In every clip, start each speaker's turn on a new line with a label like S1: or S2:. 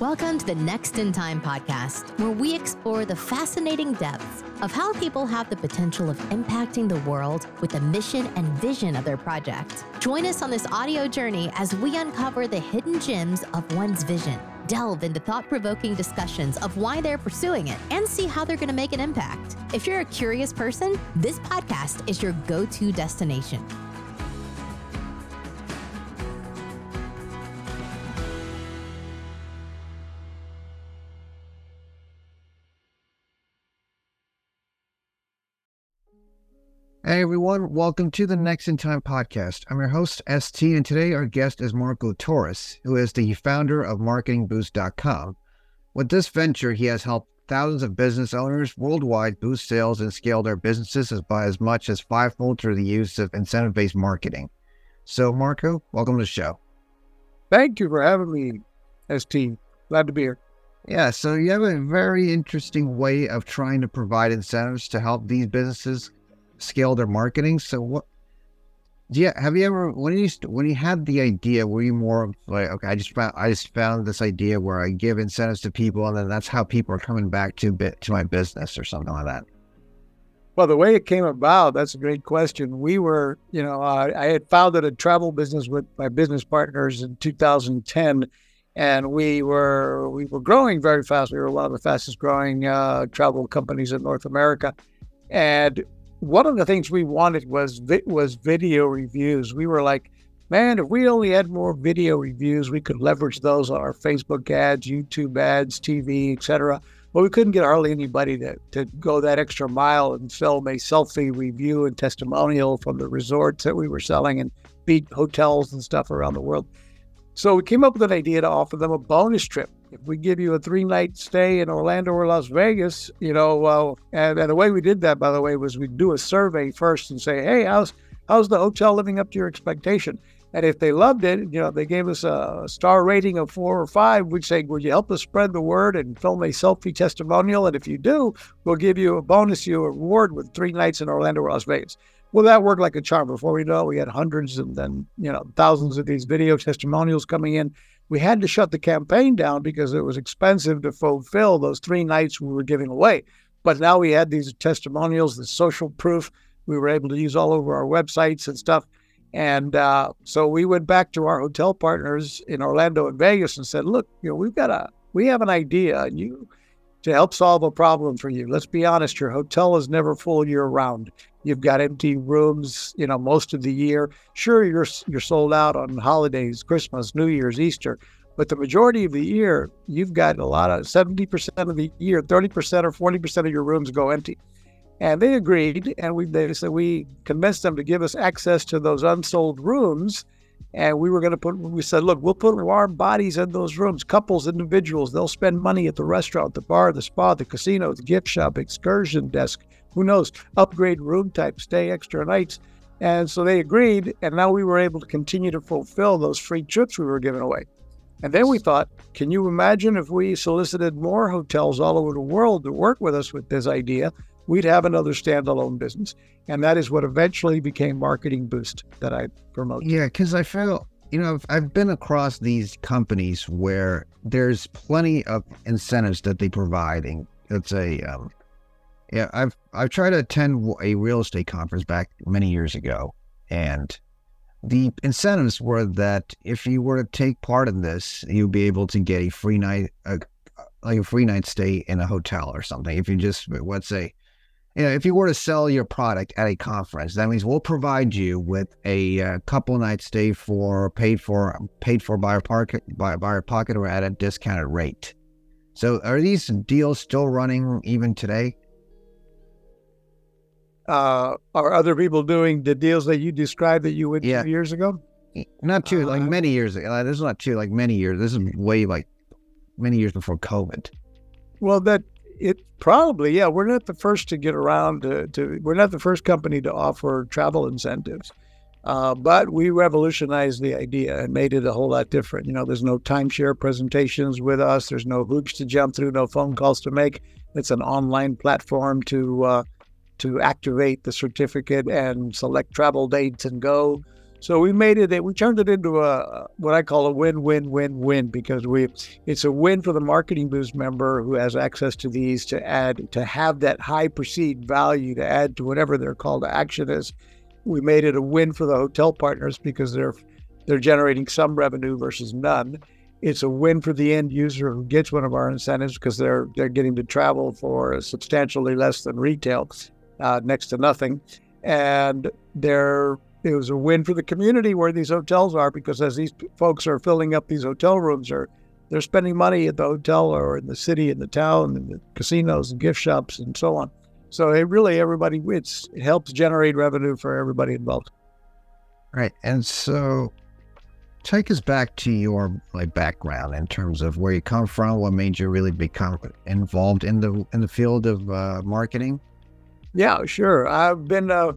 S1: Welcome to the Next in Time podcast, where we explore the fascinating depths of how people have the potential of impacting the world with the mission and vision of their project. Join us on this audio journey as we uncover the hidden gems of one's vision, delve into thought provoking discussions of why they're pursuing it, and see how they're going to make an impact. If you're a curious person, this podcast is your go to destination.
S2: Hey everyone, welcome to the Next in Time podcast. I'm your host, ST, and today our guest is Marco Torres, who is the founder of MarketingBoost.com. With this venture, he has helped thousands of business owners worldwide boost sales and scale their businesses by as much as fivefold through the use of incentive based marketing. So, Marco, welcome to the show.
S3: Thank you for having me, ST. Glad to be here.
S2: Yeah, so you have a very interesting way of trying to provide incentives to help these businesses scale their marketing. So what? Yeah, have you ever when you when you had the idea, were you more like, okay, I just found I just found this idea where I give incentives to people, and then that's how people are coming back to bit to my business or something like that.
S3: Well, the way it came about, that's a great question. We were, you know, uh, I had founded a travel business with my business partners in 2010, and we were we were growing very fast. We were one of the fastest growing uh, travel companies in North America, and one of the things we wanted was vi- was video reviews. We were like, man, if we only had more video reviews, we could leverage those on our Facebook ads, YouTube ads, TV, etc. But we couldn't get hardly anybody to, to go that extra mile and film a selfie review and testimonial from the resorts that we were selling and beat hotels and stuff around the world. So we came up with an idea to offer them a bonus trip if we give you a three night stay in Orlando or Las Vegas, you know, well, and, and the way we did that, by the way, was we'd do a survey first and say, hey, how's how's the hotel living up to your expectation? And if they loved it, you know, they gave us a star rating of four or five, we'd say, Would you help us spread the word and film a selfie testimonial? And if you do, we'll give you a bonus, you a reward with three nights in Orlando or Las Vegas. Well, that worked like a charm. Before we know, it, we had hundreds and then, you know, thousands of these video testimonials coming in we had to shut the campaign down because it was expensive to fulfill those three nights we were giving away. But now we had these testimonials, the social proof we were able to use all over our websites and stuff. And uh, so we went back to our hotel partners in Orlando and Vegas and said, look, you know, we've got a, we have an idea and you, to help solve a problem for you. Let's be honest, your hotel is never full year round. You've got empty rooms, you know, most of the year. Sure, you're you're sold out on holidays, Christmas, New Year's, Easter, but the majority of the year, you've got a lot of 70% of the year, 30% or 40% of your rooms go empty. And they agreed, and we they said we convinced them to give us access to those unsold rooms and we were going to put, we said, look, we'll put warm bodies in those rooms, couples, individuals. They'll spend money at the restaurant, the bar, the spa, the casino, the gift shop, excursion desk, who knows, upgrade room type, stay extra nights. And so they agreed. And now we were able to continue to fulfill those free trips we were giving away. And then we thought, can you imagine if we solicited more hotels all over the world to work with us with this idea? We'd have another standalone business. And that is what eventually became Marketing Boost that I promote.
S2: Yeah, because I feel, you know, I've, I've been across these companies where there's plenty of incentives that they providing. It's a, um, yeah, I've I've tried to attend a real estate conference back many years ago, and the incentives were that if you were to take part in this, you'd be able to get a free night, a, like a free night stay in a hotel or something. If you just let's say you know, if you were to sell your product at a conference, that means we'll provide you with a uh, couple night stay for paid for paid for by our pocket by, by our pocket or at a discounted rate. So, are these deals still running even today?
S3: Uh, are other people doing the deals that you described that you went yeah. years ago?
S2: Not two, uh, like many years ago. This is not two, like many years. This is way like many years before COVID.
S3: Well, that it probably, yeah. We're not the first to get around to, to we're not the first company to offer travel incentives. Uh, but we revolutionized the idea and made it a whole lot different. You know, there's no timeshare presentations with us. There's no hoops to jump through, no phone calls to make. It's an online platform to uh, to activate the certificate and select travel dates and go. So we made it. We turned it into a what I call a win-win-win-win because we it's a win for the marketing boost member who has access to these to add to have that high perceived value to add to whatever their call to action is. We made it a win for the hotel partners because they're they're generating some revenue versus none. It's a win for the end user who gets one of our incentives because they're they're getting to travel for substantially less than retail, uh, next to nothing, and they're it was a win for the community where these hotels are because as these folks are filling up these hotel rooms or they're spending money at the hotel or in the city in the town and the casinos and gift shops and so on. So it really everybody it helps generate revenue for everybody involved.
S2: Right and so take us back to your like background in terms of where you come from what made you really become involved in the in the field of uh, marketing.
S3: Yeah sure. I've been uh,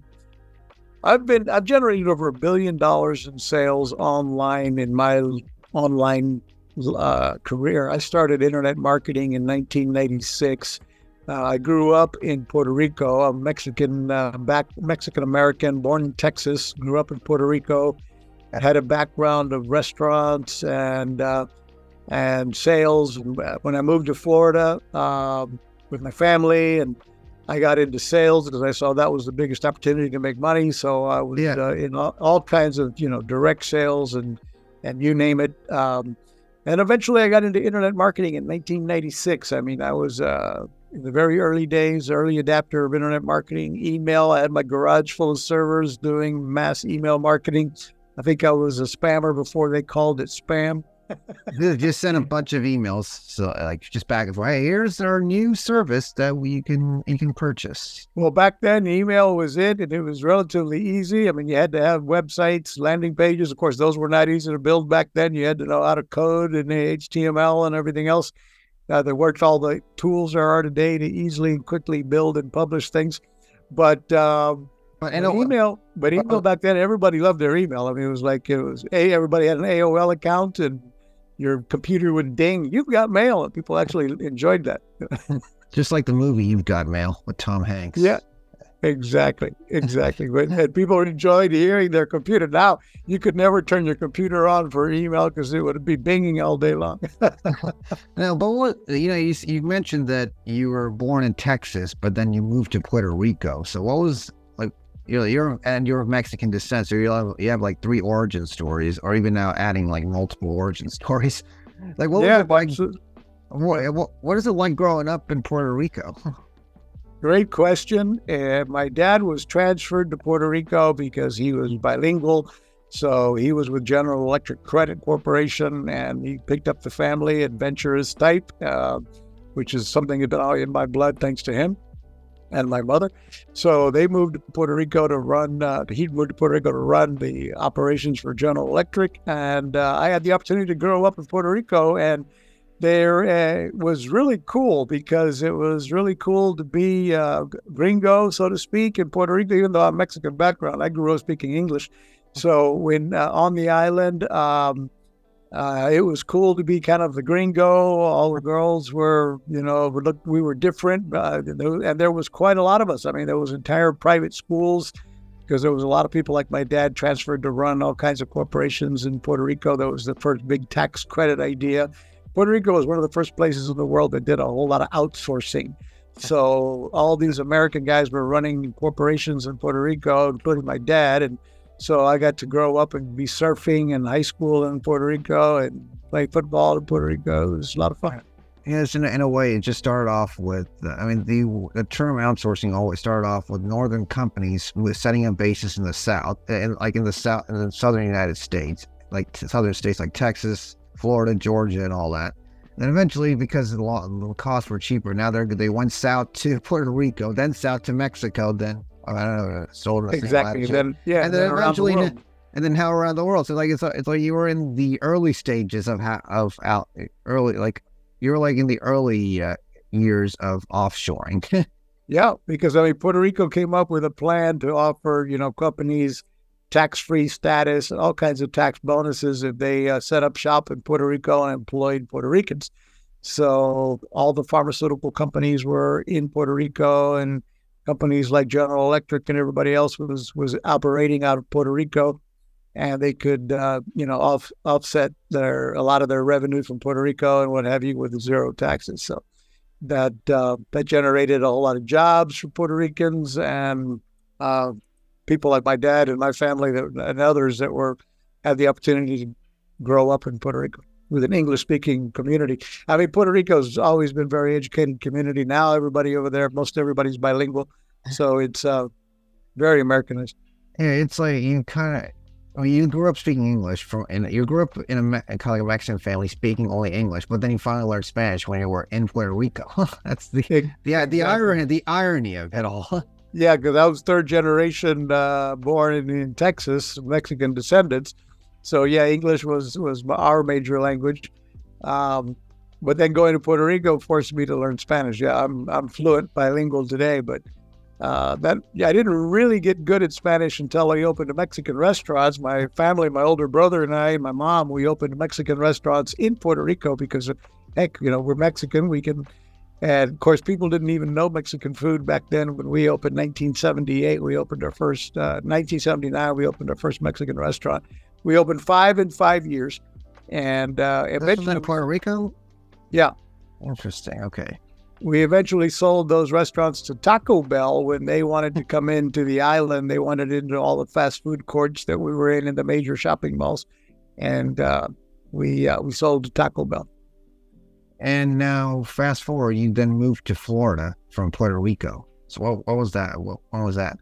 S3: I've been I've generated over a billion dollars in sales online in my online uh, career. I started internet marketing in 1996. Uh, I grew up in Puerto Rico. I'm Mexican, uh, back Mexican American, born in Texas. Grew up in Puerto Rico. I had a background of restaurants and uh, and sales. When I moved to Florida um, with my family and I got into sales because I saw that was the biggest opportunity to make money. So I was yeah. uh, in all, all, kinds of you know direct sales and and you name it. Um, and eventually, I got into internet marketing in 1996. I mean, I was uh, in the very early days, early adapter of internet marketing, email. I had my garage full of servers doing mass email marketing. I think I was a spammer before they called it spam
S2: just sent a bunch of emails, so like just back and forth. Hey, here's our new service that we can you can purchase.
S3: Well, back then, email was it, and it was relatively easy. I mean, you had to have websites, landing pages. Of course, those were not easy to build back then. You had to know how to code and HTML and everything else. Uh, there weren't all the tools there are today to easily and quickly build and publish things. But um, but email, but email back then, everybody loved their email. I mean, it was like it was a everybody had an AOL account, and your computer would ding, you've got mail. And people actually enjoyed that.
S2: Just like the movie You've Got Mail with Tom Hanks.
S3: Yeah, exactly. Exactly. but people enjoyed hearing their computer. Now, you could never turn your computer on for email because it would be binging all day long.
S2: now, but what, you know, you, you mentioned that you were born in Texas, but then you moved to Puerto Rico. So what was you know, you're and you're of Mexican descent, so you have you have like three origin stories, or even now adding like multiple origin stories. Like, what yeah, was it like? What, what, what is it like growing up in Puerto Rico?
S3: Great question. Uh, my dad was transferred to Puerto Rico because he was bilingual. So he was with General Electric Credit Corporation and he picked up the family adventurous type, uh, which is something that's been in my blood thanks to him and my mother. So they moved to Puerto Rico to run, uh, he moved to Puerto Rico to run the operations for General Electric. And uh, I had the opportunity to grow up in Puerto Rico. And there uh, was really cool because it was really cool to be uh, gringo, so to speak, in Puerto Rico, even though I'm Mexican background. I grew up speaking English. So when uh, on the island, um, uh, it was cool to be kind of the gringo. All the girls were, you know, we, looked, we were different, uh, and there was quite a lot of us. I mean, there was entire private schools because there was a lot of people like my dad transferred to run all kinds of corporations in Puerto Rico. That was the first big tax credit idea. Puerto Rico was one of the first places in the world that did a whole lot of outsourcing. So all these American guys were running corporations in Puerto Rico, including my dad, and so I got to grow up and be surfing in high school in Puerto Rico and play football in Puerto Rico. It was a lot of fun.
S2: Yes, in a, in a way, it just started off with, uh, I mean, the, the term outsourcing always started off with northern companies with setting up bases in the South, and like in the South, in the southern United States, like southern states like Texas, Florida, Georgia, and all that. And eventually, because the, law, the costs were cheaper, now they they went south to Puerto Rico, then south to Mexico, then I don't know, sold
S3: exactly. Then yeah,
S2: and then, then eventually, the and then how around the world. So like it's it's like you were in the early stages of how of out early like you were like in the early uh, years of offshoring.
S3: yeah, because I mean Puerto Rico came up with a plan to offer you know companies tax-free status and all kinds of tax bonuses if they uh, set up shop in Puerto Rico and employed Puerto Ricans. So all the pharmaceutical companies were in Puerto Rico and companies like General Electric and everybody else was was operating out of Puerto Rico. and they could, uh, you know, off, offset their a lot of their revenue from Puerto Rico and what have you with zero taxes. So that uh, that generated a whole lot of jobs for Puerto Ricans and uh, people like my dad and my family that, and others that were had the opportunity to grow up in Puerto Rico with an English speaking community. I mean, Puerto Rico's always been very educated community. Now everybody over there, most everybody's bilingual, so it's uh, very Americanized.
S2: Yeah, it's like you kind of. Well, you grew up speaking English from, and you grew up in a, kind of like a Mexican family speaking only English, but then you finally learned Spanish when you were in Puerto Rico. That's the the the
S3: Exactly.
S2: irony the irony of it all.
S3: Yeah, because I was third generation uh, born in, in Texas, Mexican descendants. So yeah, English was was our major language. Um, but then going to Puerto Rico forced me to learn Spanish. Yeah, I'm I'm fluent bilingual today, but uh, that yeah, I didn't really get good at Spanish until I opened a Mexican restaurants. My family, my older brother and I, my mom, we opened Mexican restaurants in Puerto Rico because heck, you know, we're Mexican, we can and of course, people didn't even know Mexican food back then. When we opened 1978, we opened our first, uh, 1979, we opened our first Mexican restaurant. We opened five in five years. And uh, eventually,
S2: in Puerto Rico.
S3: yeah,
S2: Interesting. Okay.
S3: we eventually sold those restaurants to Taco Bell when they wanted to come into the island. They wanted into all the fast food courts that we were in in the major shopping malls. And uh, we, uh, we sold to Taco Bell.
S2: And now, fast forward, you then moved to Florida from Puerto Rico. So what, what was that? What, when was that?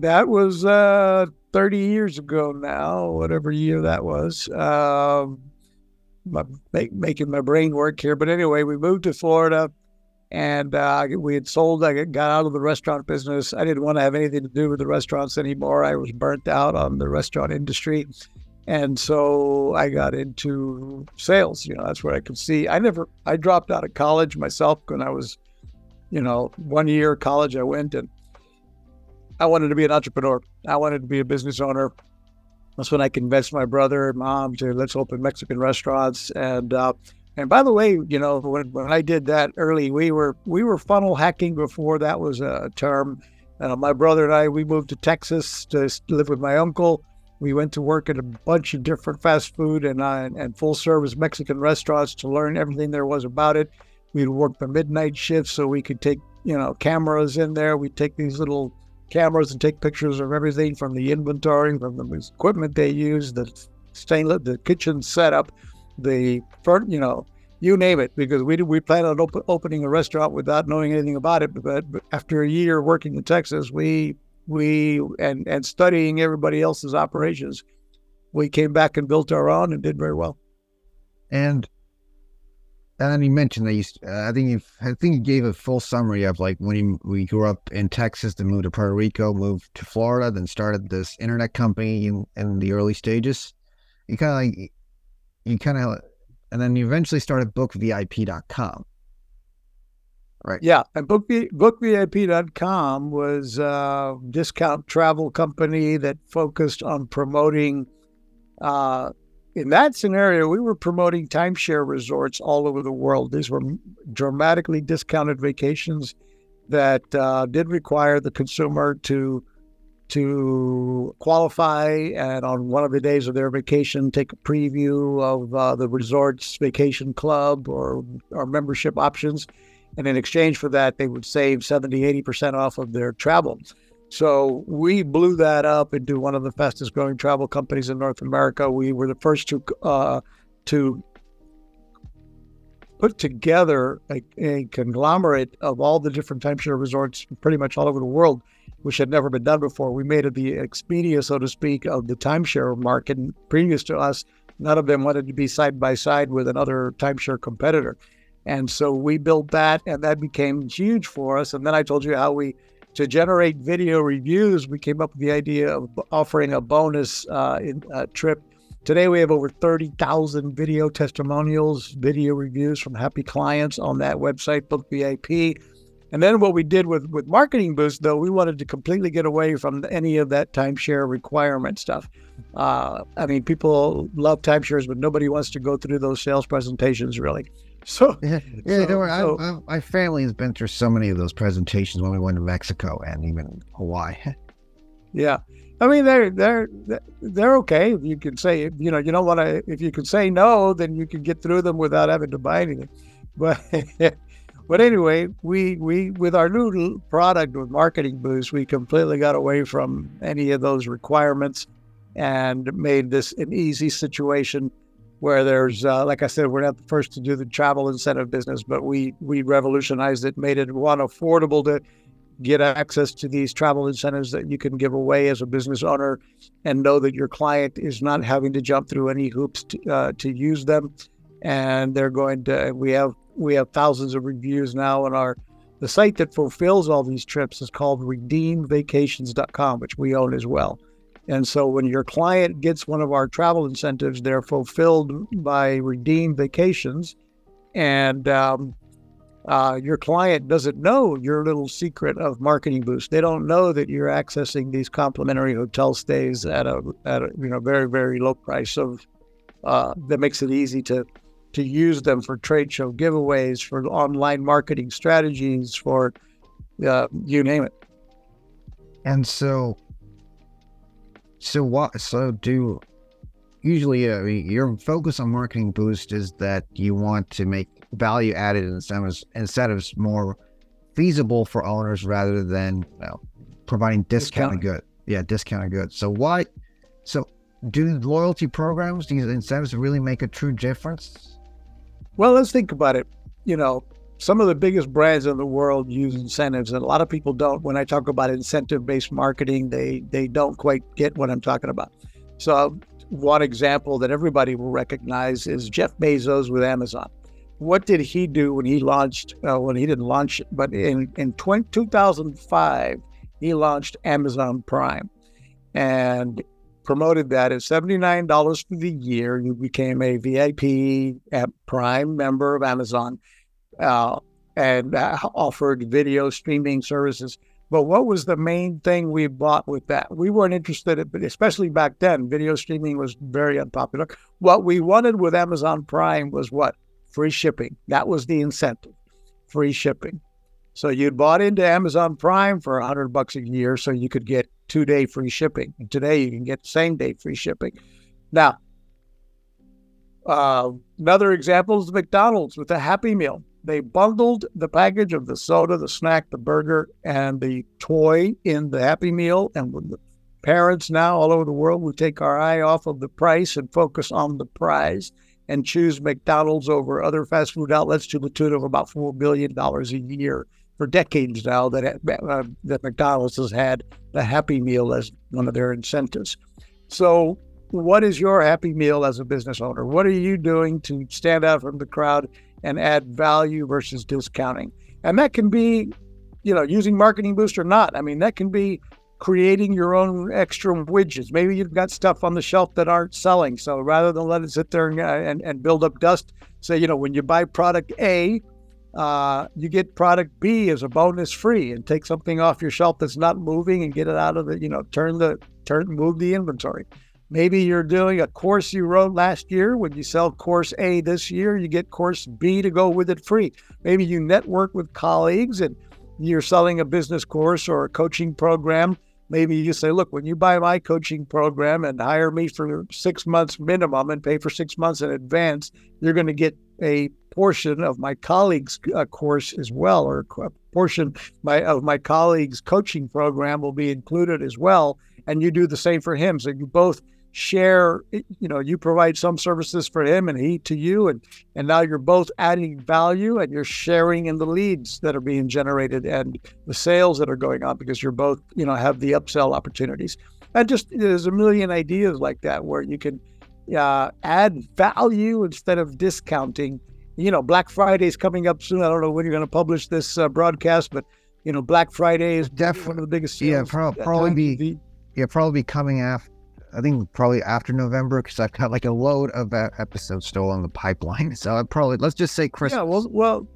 S3: That was uh, 30 years ago now, whatever year that was. Um, my, make, making my brain work here. But anyway, we moved to Florida and uh, we had sold, I got out of the restaurant business. I didn't want to have anything to do with the restaurants anymore. I was burnt out on the restaurant industry. And so I got into sales. You know, that's where I could see. I never, I dropped out of college myself when I was, you know, one year college. I went and I wanted to be an entrepreneur. I wanted to be a business owner. That's when I convinced my brother and mom to let's open Mexican restaurants. And uh, and by the way, you know, when, when I did that early, we were we were funnel hacking before that was a term. Uh, my brother and I, we moved to Texas to live with my uncle. We went to work at a bunch of different fast food and uh, and full service Mexican restaurants to learn everything there was about it. We'd work the midnight shifts so we could take you know cameras in there. We'd take these little cameras and take pictures of everything from the inventory, from the equipment they use, the stainless, the kitchen setup, the you know, you name it. Because we we planned on op- opening a restaurant without knowing anything about it. But after a year working in Texas, we we and and studying everybody else's operations, we came back and built our own and did very well.
S2: And and you mentioned that you, uh, I think you, I think you gave a full summary of like when you we grew up in Texas, then moved to Puerto Rico, moved to Florida, then started this internet company in, in the early stages. You kind of like, you kind of, and then you eventually started BookVIP.com. Right.
S3: Yeah, and Book BookVIP.com was a discount travel company that focused on promoting. Uh, in that scenario, we were promoting timeshare resorts all over the world. These were dramatically discounted vacations that uh, did require the consumer to to qualify and on one of the days of their vacation take a preview of uh, the resort's vacation club or, or membership options and in exchange for that they would save 70 80% off of their travel so we blew that up into one of the fastest growing travel companies in north america we were the first to uh, to put together a, a conglomerate of all the different timeshare resorts pretty much all over the world which had never been done before. We made it the Expedia, so to speak, of the timeshare market. And previous to us, none of them wanted to be side by side with another timeshare competitor. And so we built that, and that became huge for us. And then I told you how we, to generate video reviews, we came up with the idea of offering a bonus uh, in, uh, trip. Today we have over 30,000 video testimonials, video reviews from happy clients on that website, Book VIP. And then what we did with with Marketing Boost, though, we wanted to completely get away from any of that timeshare requirement stuff. Uh, I mean, people love timeshares, but nobody wants to go through those sales presentations, really. So
S2: Yeah, yeah.
S3: So-
S2: don't worry. I-
S3: so-
S2: I, my family has been through so many of those presentations when we went to Mexico and even Hawaii.
S3: Yeah. I mean, they're they're they're okay. You can say, you know, you don't want to. If you can say no, then you can get through them without having to buy anything. But but anyway, we we with our new product with Marketing Boost, we completely got away from any of those requirements and made this an easy situation where there's, uh, like I said, we're not the first to do the travel incentive business, but we we revolutionized it, made it one affordable to get access to these travel incentives that you can give away as a business owner, and know that your client is not having to jump through any hoops to, uh, to use them, and they're going to. We have we have thousands of reviews now on our the site that fulfills all these trips is called redeemvacations.com, which we own as well. And so when your client gets one of our travel incentives, they're fulfilled by Redeem vacations. And um, uh, your client doesn't know your little secret of marketing boost. They don't know that you're accessing these complimentary hotel stays at a at a you know very very low price of uh, that makes it easy to to use them for trade show giveaways, for online marketing strategies, for uh, you name it.
S2: And so so what? So do usually uh, your focus on marketing boost is that you want to make value added incentives incentives more feasible for owners rather than you know, providing discounted good. Yeah, discounted goods. So why? So do loyalty programs, these incentives, really make a true difference?
S3: Well, let's think about it. You know, some of the biggest brands in the world use incentives, and a lot of people don't. When I talk about incentive-based marketing, they they don't quite get what I'm talking about. So, one example that everybody will recognize is Jeff Bezos with Amazon. What did he do when he launched? Uh, when he didn't launch it, but in in 20, 2005, he launched Amazon Prime, and promoted that at $79 for the year. You became a VIP Prime member of Amazon uh, and uh, offered video streaming services. But what was the main thing we bought with that? We weren't interested in, but especially back then, video streaming was very unpopular. What we wanted with Amazon Prime was what? Free shipping. That was the incentive. Free shipping. So you bought into Amazon Prime for a hundred bucks a year, so you could get two day free shipping. And today you can get same day free shipping. Now, uh, another example is McDonald's with the Happy Meal. They bundled the package of the soda, the snack, the burger, and the toy in the Happy Meal. And the parents now all over the world will take our eye off of the price and focus on the prize and choose McDonald's over other fast food outlets to the tune of about $4 billion a year for decades now that, uh, that McDonald's has had the Happy Meal as one of their incentives. So, what is your Happy Meal as a business owner? What are you doing to stand out from the crowd and add value versus discounting. And that can be, you know, using Marketing Boost or not. I mean, that can be creating your own extra widgets. Maybe you've got stuff on the shelf that aren't selling. So rather than let it sit there and, uh, and, and build up dust, say, you know, when you buy product A, uh, you get product B as a bonus free and take something off your shelf that's not moving and get it out of the, you know, turn the, turn, move the inventory. Maybe you're doing a course you wrote last year. When you sell course A this year, you get course B to go with it free. Maybe you network with colleagues and you're selling a business course or a coaching program. Maybe you say, look, when you buy my coaching program and hire me for six months minimum and pay for six months in advance, you're going to get a portion of my colleague's uh, course as well, or a portion my, of my colleague's coaching program will be included as well. And you do the same for him. So you both share you know you provide some services for him and he to you and and now you're both adding value and you're sharing in the leads that are being generated and the sales that are going on because you're both you know have the upsell opportunities and just there's a million ideas like that where you can uh, add value instead of discounting you know black friday is coming up soon i don't know when you're going to publish this uh, broadcast but you know black friday is definitely one of the biggest
S2: yeah pro- probably be yeah probably be coming after I think probably after November because I've got like a load of episodes still on the pipeline. So I probably let's just say Christmas.
S3: Yeah, well, well,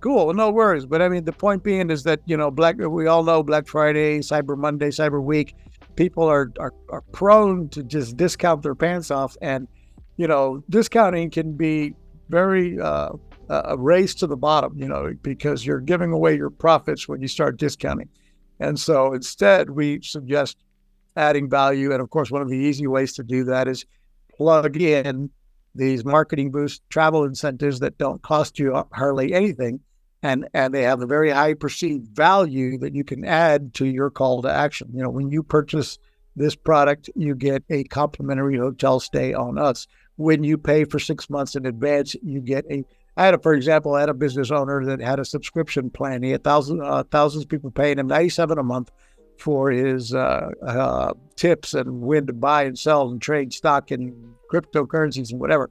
S3: cool. No worries. But I mean, the point being is that you know, Black. We all know Black Friday, Cyber Monday, Cyber Week. People are are, are prone to just discount their pants off, and you know, discounting can be very uh, a race to the bottom. You know, because you're giving away your profits when you start discounting. And so instead, we suggest adding value. And of course, one of the easy ways to do that is plug in these marketing boost travel incentives that don't cost you hardly anything. And, and they have a very high perceived value that you can add to your call to action. You know, when you purchase this product, you get a complimentary hotel stay on us. When you pay for six months in advance, you get a I had, a, for example, I had a business owner that had a subscription plan. He had thousands, uh, thousands of people paying him ninety-seven a month for his uh, uh, tips and when to buy and sell and trade stock and cryptocurrencies and whatever.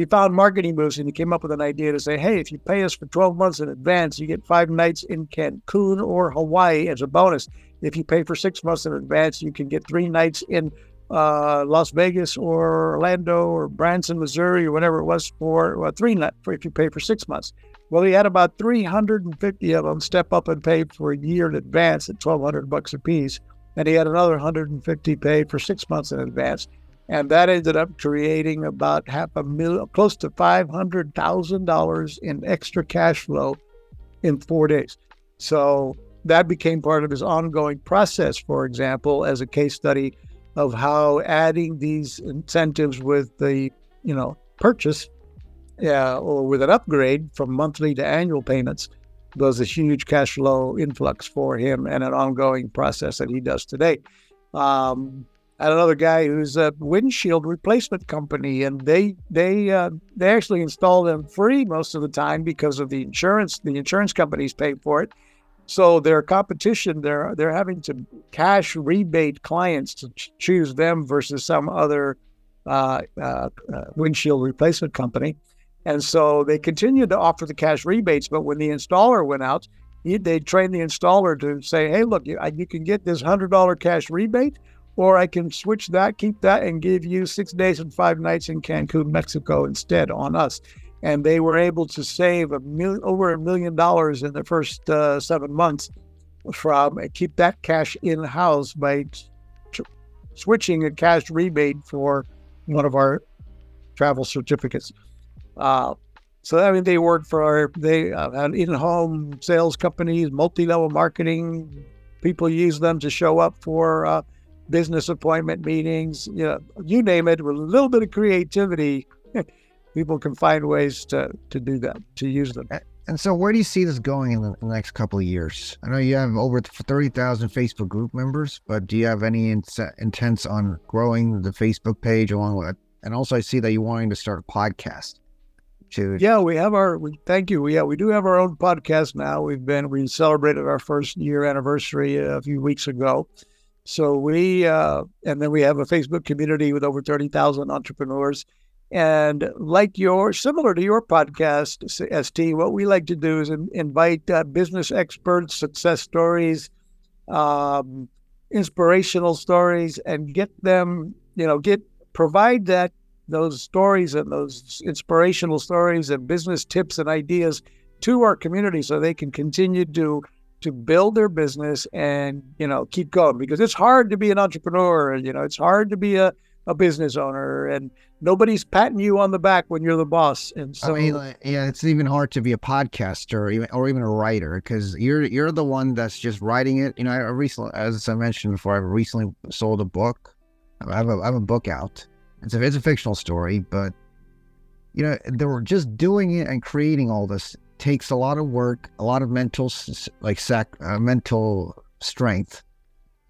S3: He found Marketing Boost and he came up with an idea to say, hey, if you pay us for 12 months in advance, you get five nights in Cancun or Hawaii as a bonus. If you pay for six months in advance, you can get three nights in uh, Las Vegas or Orlando or Branson, Missouri, or whatever it was for well, three nights if you pay for six months. Well, he had about 350 of them step up and pay for a year in advance at 1,200 bucks a piece, and he had another 150 paid for six months in advance, and that ended up creating about half a million, close to $500,000 in extra cash flow in four days. So that became part of his ongoing process. For example, as a case study of how adding these incentives with the you know purchase uh, or with an upgrade from monthly to annual payments was a huge cash flow influx for him and an ongoing process that he does today. Um, Had another guy who's a windshield replacement company, and they they uh, they actually install them free most of the time because of the insurance. The insurance companies pay for it, so their competition, they're they're having to cash rebate clients to ch- choose them versus some other uh, uh, uh, windshield replacement company. And so they continued to offer the cash rebates, but when the installer went out, he, they trained the installer to say, "Hey, look, you, you can get this hundred dollar cash rebate, or I can switch that, keep that, and give you six days and five nights in Cancun, Mexico, instead on us." and they were able to save a million, over a million dollars in the first uh, seven months from uh, keep that cash in house by tr- switching a cash rebate for one of our travel certificates. Uh, so I mean, they work for our, they uh, in-home sales companies, multi-level marketing. People use them to show up for uh, business appointment meetings. You know, you name it. With a little bit of creativity, people can find ways to to do that, to use them.
S2: And so, where do you see this going in the next couple of years? I know you have over thirty thousand Facebook group members, but do you have any in- intents on growing the Facebook page along with? And also, I see that you're wanting to start a podcast.
S3: To yeah, we have our. We, thank you. Yeah, we do have our own podcast now. We've been we celebrated our first year anniversary a few weeks ago. So we uh, and then we have a Facebook community with over thirty thousand entrepreneurs. And like your, similar to your podcast, ST, what we like to do is in, invite uh, business experts, success stories, um, inspirational stories, and get them, you know, get provide that those stories and those inspirational stories and business tips and ideas to our community so they can continue to to build their business and you know keep going because it's hard to be an entrepreneur and you know it's hard to be a a business owner and nobody's patting you on the back when you're the boss. And so,
S2: I mean, yeah, it's even hard to be a podcaster or even, or even a writer because you're you're the one that's just writing it. You know, I recently, as I mentioned before, I've recently sold a book. I have a, I have a book out. It's a it's a fictional story, but you know, they were just doing it and creating all this takes a lot of work, a lot of mental like sac uh, mental strength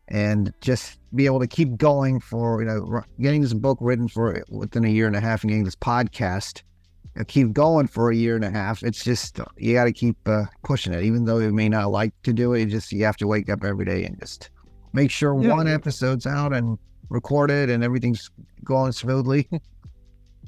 S2: and just be able to keep going for you know getting this book written for within a year and a half and getting this podcast keep going for a year and a half it's just you got to keep uh, pushing it even though you may not like to do it you just you have to wake up every day and just make sure yeah. one episode's out and record it and everything's going smoothly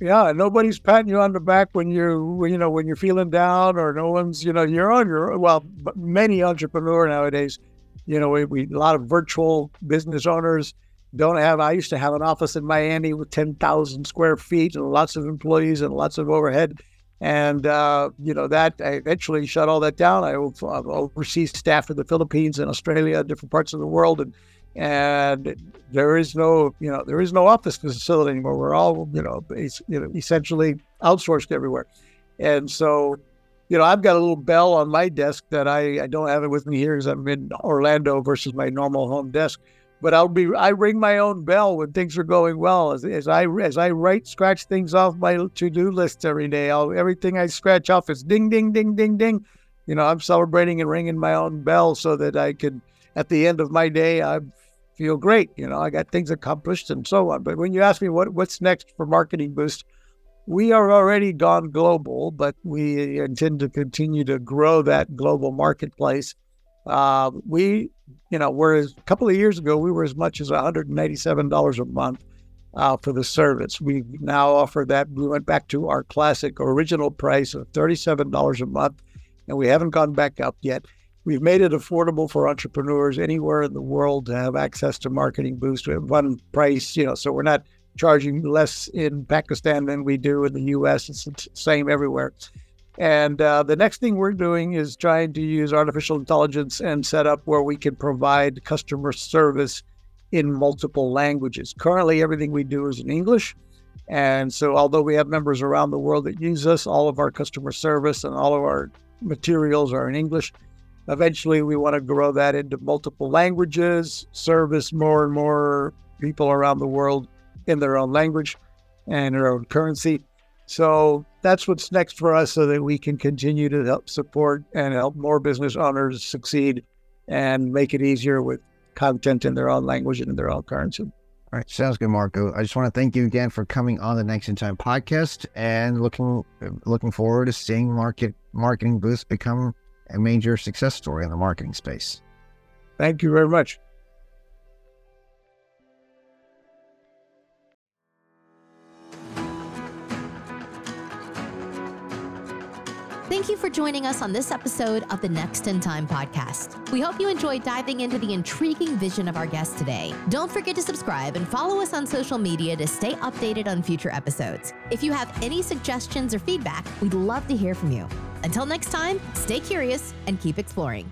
S3: yeah nobody's patting you on the back when you're you know when you're feeling down or no one's you know you're on your well many entrepreneur nowadays you know, we, we a lot of virtual business owners don't have. I used to have an office in Miami with ten thousand square feet and lots of employees and lots of overhead. And uh, you know that I eventually shut all that down. I oversee staff in the Philippines and Australia, different parts of the world, and and there is no you know there is no office facility anymore. We're all you know, you know essentially outsourced everywhere, and so you know, I've got a little bell on my desk that I, I don't have it with me here because I'm in Orlando versus my normal home desk. but I'll be I ring my own bell when things are going well. As, as I as I write scratch things off my to do list every day, I'll, everything I scratch off is ding ding ding ding ding. You know, I'm celebrating and ringing my own bell so that I could at the end of my day I feel great. You know, I got things accomplished and so on. But when you ask me what what's next for Marketing Boost, we are already gone global, but we intend to continue to grow that global marketplace. Uh, we, you know, whereas a couple of years ago, we were as much as $197 a month uh, for the service. We now offer that. We went back to our classic original price of $37 a month, and we haven't gone back up yet. We've made it affordable for entrepreneurs anywhere in the world to have access to Marketing Boost at one price, you know, so we're not charging less in Pakistan than we do in the US. It's the same everywhere. And uh, the next thing we're doing is trying to use artificial intelligence and set up where we can provide customer service in multiple languages. Currently, everything we do is in English. And so, although we have members around the world that use us, all of our customer service and all of our materials are in English. Eventually, we want to grow that into multiple languages, service more and more people around the world in their own language and their own currency. So that's what's next for us so that we can continue to help support and help more business owners succeed and make it easier with content in their own language and in their own currency.
S2: All right, sounds good, Marco. I just want to thank you again for coming on the Next in Time podcast and looking looking forward to seeing market marketing boost become a major success story in the marketing space.
S3: Thank you very much.
S1: Thank you for joining us on this episode of the Next in Time podcast. We hope you enjoyed diving into the intriguing vision of our guest today. Don't forget to subscribe and follow us on social media to stay updated on future episodes. If you have any suggestions or feedback, we'd love to hear from you. Until next time, stay curious and keep exploring.